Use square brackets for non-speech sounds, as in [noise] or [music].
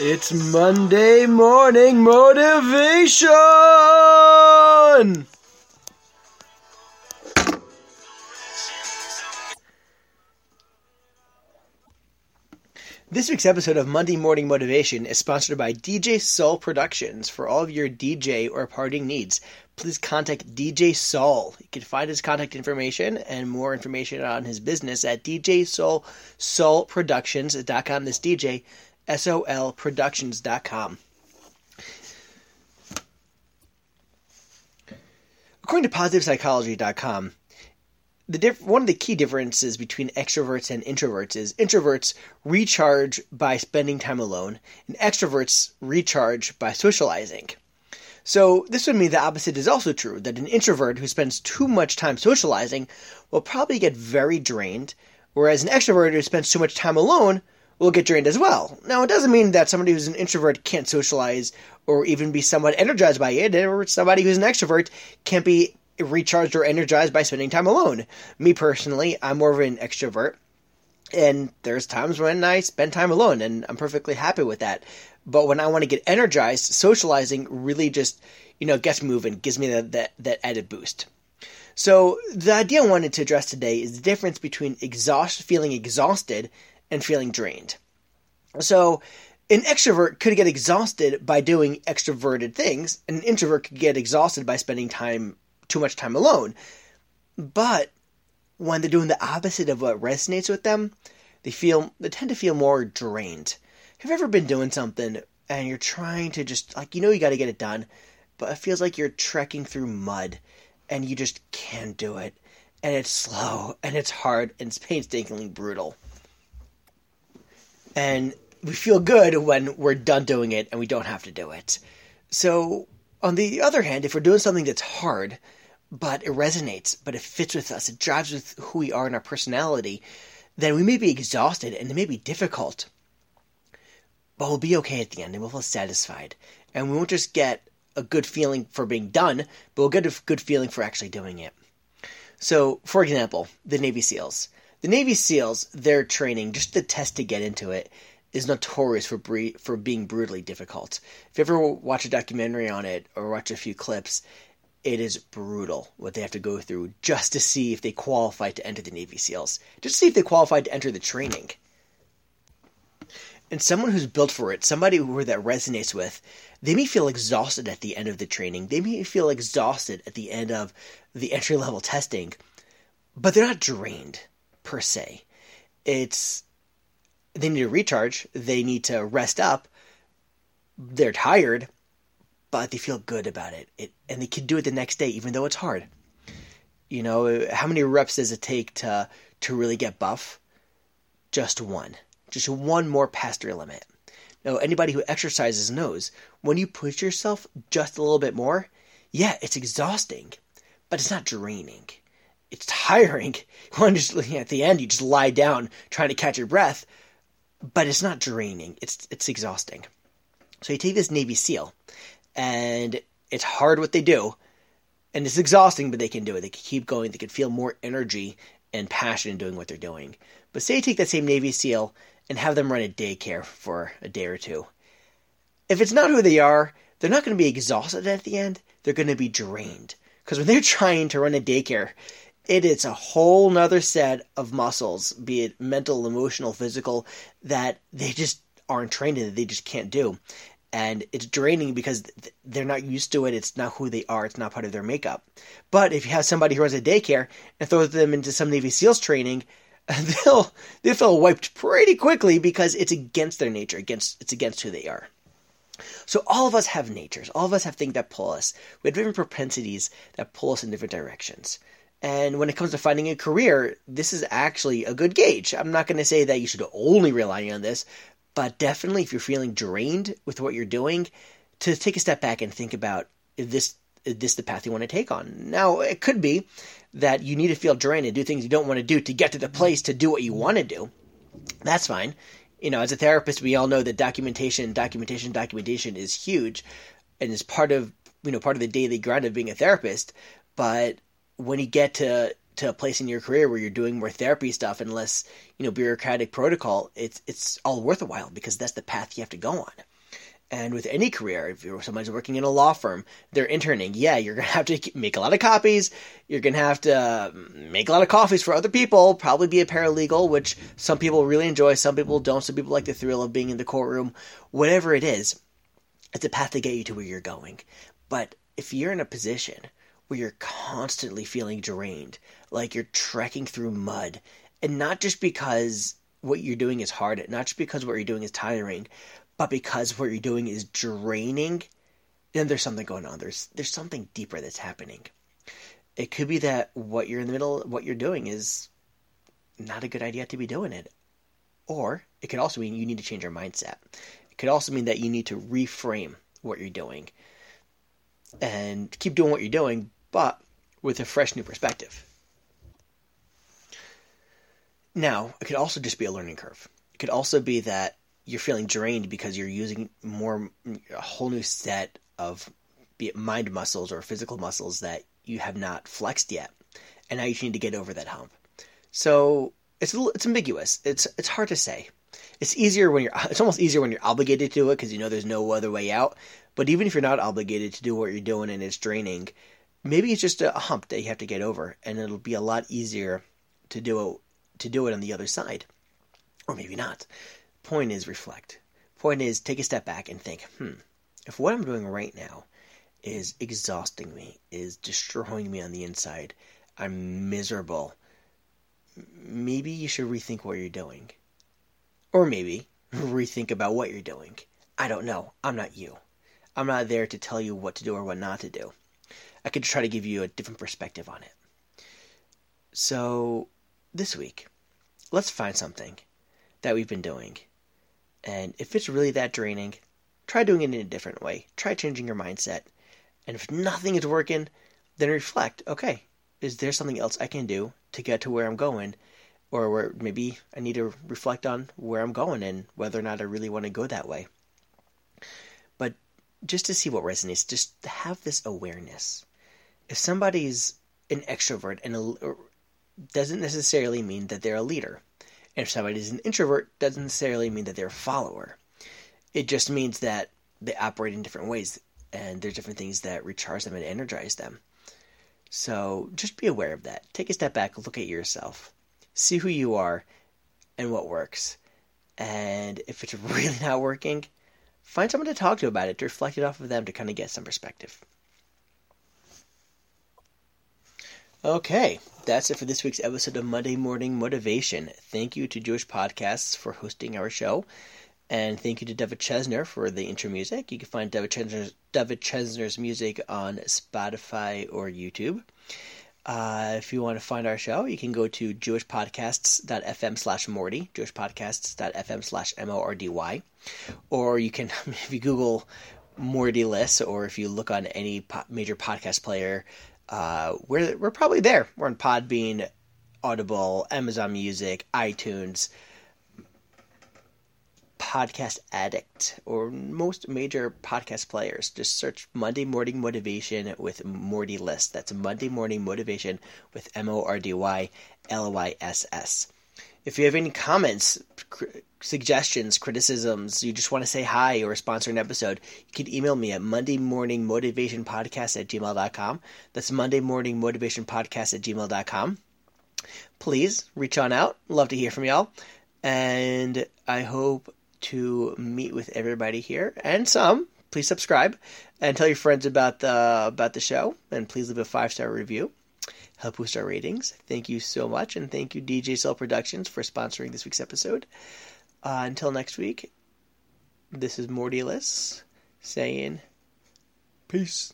It's Monday morning motivation! This week's episode of Monday Morning Motivation is sponsored by DJ Soul Productions. For all of your DJ or partying needs, please contact DJ Soul. You can find his contact information and more information on his business at djsoulsoulproductions.com. This DJ soulproductions.com. According to positivepsychology.com, the diff- one of the key differences between extroverts and introverts is introverts recharge by spending time alone, and extroverts recharge by socializing. So, this would mean the opposite is also true that an introvert who spends too much time socializing will probably get very drained, whereas an extrovert who spends too much time alone will get drained as well. Now, it doesn't mean that somebody who's an introvert can't socialize or even be somewhat energized by it, or somebody who's an extrovert can't be recharged or energized by spending time alone. Me personally, I'm more of an extrovert, and there's times when I spend time alone, and I'm perfectly happy with that. But when I want to get energized, socializing really just, you know, gets moving, gives me that, that, that added boost. So the idea I wanted to address today is the difference between exhaust, feeling exhausted and feeling drained. So, an extrovert could get exhausted by doing extroverted things, and an introvert could get exhausted by spending time too much time alone. But when they're doing the opposite of what resonates with them, they feel they tend to feel more drained. Have you ever been doing something and you're trying to just like you know you got to get it done, but it feels like you're trekking through mud and you just can't do it, and it's slow and it's hard and it's painstakingly brutal and we feel good when we're done doing it and we don't have to do it. So, on the other hand, if we're doing something that's hard, but it resonates, but it fits with us, it drives with who we are and our personality, then we may be exhausted and it may be difficult. But we'll be okay at the end and we'll feel satisfied. And we won't just get a good feeling for being done, but we'll get a good feeling for actually doing it. So, for example, the Navy SEALs. The Navy SEALs, their training, just the test to get into it, is notorious for for being brutally difficult. If you ever watch a documentary on it or watch a few clips, it is brutal what they have to go through just to see if they qualify to enter the Navy SEALs, just to see if they qualify to enter the training. And someone who's built for it, somebody who that resonates with, they may feel exhausted at the end of the training. They may feel exhausted at the end of the entry level testing, but they're not drained per se. It's they need to recharge, they need to rest up. They're tired, but they feel good about it. it and they can do it the next day even though it's hard. You know, how many reps does it take to to really get buff? Just one. Just one more past your limit. Now, anybody who exercises knows when you push yourself just a little bit more, yeah, it's exhausting, but it's not draining it's tiring. [laughs] Just at the end, you just lie down trying to catch your breath, but it's not draining. It's it's exhausting. So you take this Navy SEAL, and it's hard what they do, and it's exhausting, but they can do it. They can keep going. They can feel more energy and passion in doing what they're doing. But say you take that same Navy SEAL and have them run a daycare for a day or two. If it's not who they are, they're not going to be exhausted at the end. They're going to be drained. Because when they're [laughs] trying to run a daycare, it is a whole nother set of muscles, be it mental, emotional, physical, that they just aren't trained in, that they just can't do. And it's draining because they're not used to it. It's not who they are. It's not part of their makeup. But if you have somebody who runs a daycare and throws them into some Navy SEALs training, [laughs] they'll they feel wiped pretty quickly because it's against their nature. Against it's against who they are. So all of us have natures. All of us have things that pull us. We have different propensities that pull us in different directions. And when it comes to finding a career, this is actually a good gauge. I'm not going to say that you should only rely on this, but definitely if you're feeling drained with what you're doing, to take a step back and think about is this is this the path you want to take on? Now, it could be that you need to feel drained and do things you don't want to do to get to the place to do what you want to do. That's fine. You know, as a therapist, we all know that documentation, documentation, documentation is huge and is part of you know part of the daily grind of being a therapist. But when you get to to a place in your career where you're doing more therapy stuff and less, you know, bureaucratic protocol, it's it's all worth a while because that's the path you have to go on. And with any career, if you're someone's working in a law firm, they're interning. Yeah, you're gonna have to make a lot of copies. You're gonna have to mm, make a lot of coffees for other people. Probably be a paralegal, which some people really enjoy, some people don't. Some people like the thrill of being in the courtroom. Whatever it is, it's a path to get you to where you're going. But if you're in a position where you're constantly feeling drained, like you're trekking through mud, and not just because what you're doing is hard, not just because what you're doing is tiring, but because what you're doing is draining, then there's something going on. There's there's something deeper that's happening. It could be that what you're in the middle, what you're doing is not a good idea to be doing it. Or it could also mean you need to change your mindset. It could also mean that you need to reframe what you're doing and keep doing what you're doing, but with a fresh new perspective. Now, it could also just be a learning curve. It could also be that you're feeling drained because you're using more a whole new set of be it mind muscles or physical muscles that you have not flexed yet, and now you need to get over that hump. So it's little, it's ambiguous. It's it's hard to say. It's easier when you're [laughs] it's almost easier when you're obligated to do it because you know there's no other way out. But even if you're not obligated to do what you're doing and it's draining, maybe it's just a hump that you have to get over, and it'll be a lot easier to do it to do it on the other side, or maybe not. Point is reflect. Point is take a step back and think, hmm, if what I'm doing right now is exhausting me, is destroying me on the inside, I'm miserable. Maybe you should rethink what you're doing. Or maybe [laughs] rethink about what you're doing. I don't know. I'm not you. I'm not there to tell you what to do or what not to do. I could try to give you a different perspective on it. So, this week, let's find something that we've been doing. And if it's really that draining, try doing it in a different way. Try changing your mindset. And if nothing is working, then reflect okay, is there something else I can do to get to where I'm going? Or where maybe I need to reflect on where I'm going and whether or not I really want to go that way. But just to see what resonates, just have this awareness. If somebody's an extrovert and a, doesn't necessarily mean that they're a leader. And if somebody's an introvert, doesn't necessarily mean that they're a follower. It just means that they operate in different ways and there's different things that recharge them and energize them. So just be aware of that. Take a step back, look at yourself, see who you are and what works. And if it's [laughs] really not working, find someone to talk to about it, to reflect it off of them to kind of get some perspective. Okay, that's it for this week's episode of Monday Morning Motivation. Thank you to Jewish Podcasts for hosting our show. And thank you to David Chesner for the intro music. You can find David Chesner's, David Chesner's music on Spotify or YouTube. Uh, if you want to find our show, you can go to jewishpodcasts.fm slash Mordy, jewishpodcasts.fm slash M-O-R-D-Y. Or you can, [laughs] if you Google Mordy Lyss, or if you look on any po- major podcast player, uh, we're, we're probably there. We're on Podbean, Audible, Amazon Music, iTunes, Podcast Addict or most major podcast players. Just search Monday Morning Motivation with Mordy Lyss. That's Monday Morning Motivation with M O R D Y L Y S S. If you have any comments, cr- suggestions, criticisms, you just want to say hi or sponsor an episode, you can email me at Monday Morning Motivation Podcast at gmail.com. That's Monday Morning Motivation Podcast at gmail.com. Please reach on out. Love to hear from y'all. And I hope to meet with everybody here and some. Please subscribe and tell your friends about the about the show and please leave a five star review. Help boost our ratings. Thank you so much and thank you DJ Soul Productions for sponsoring this week's episode. Uh, until next week, this is Mordy saying peace.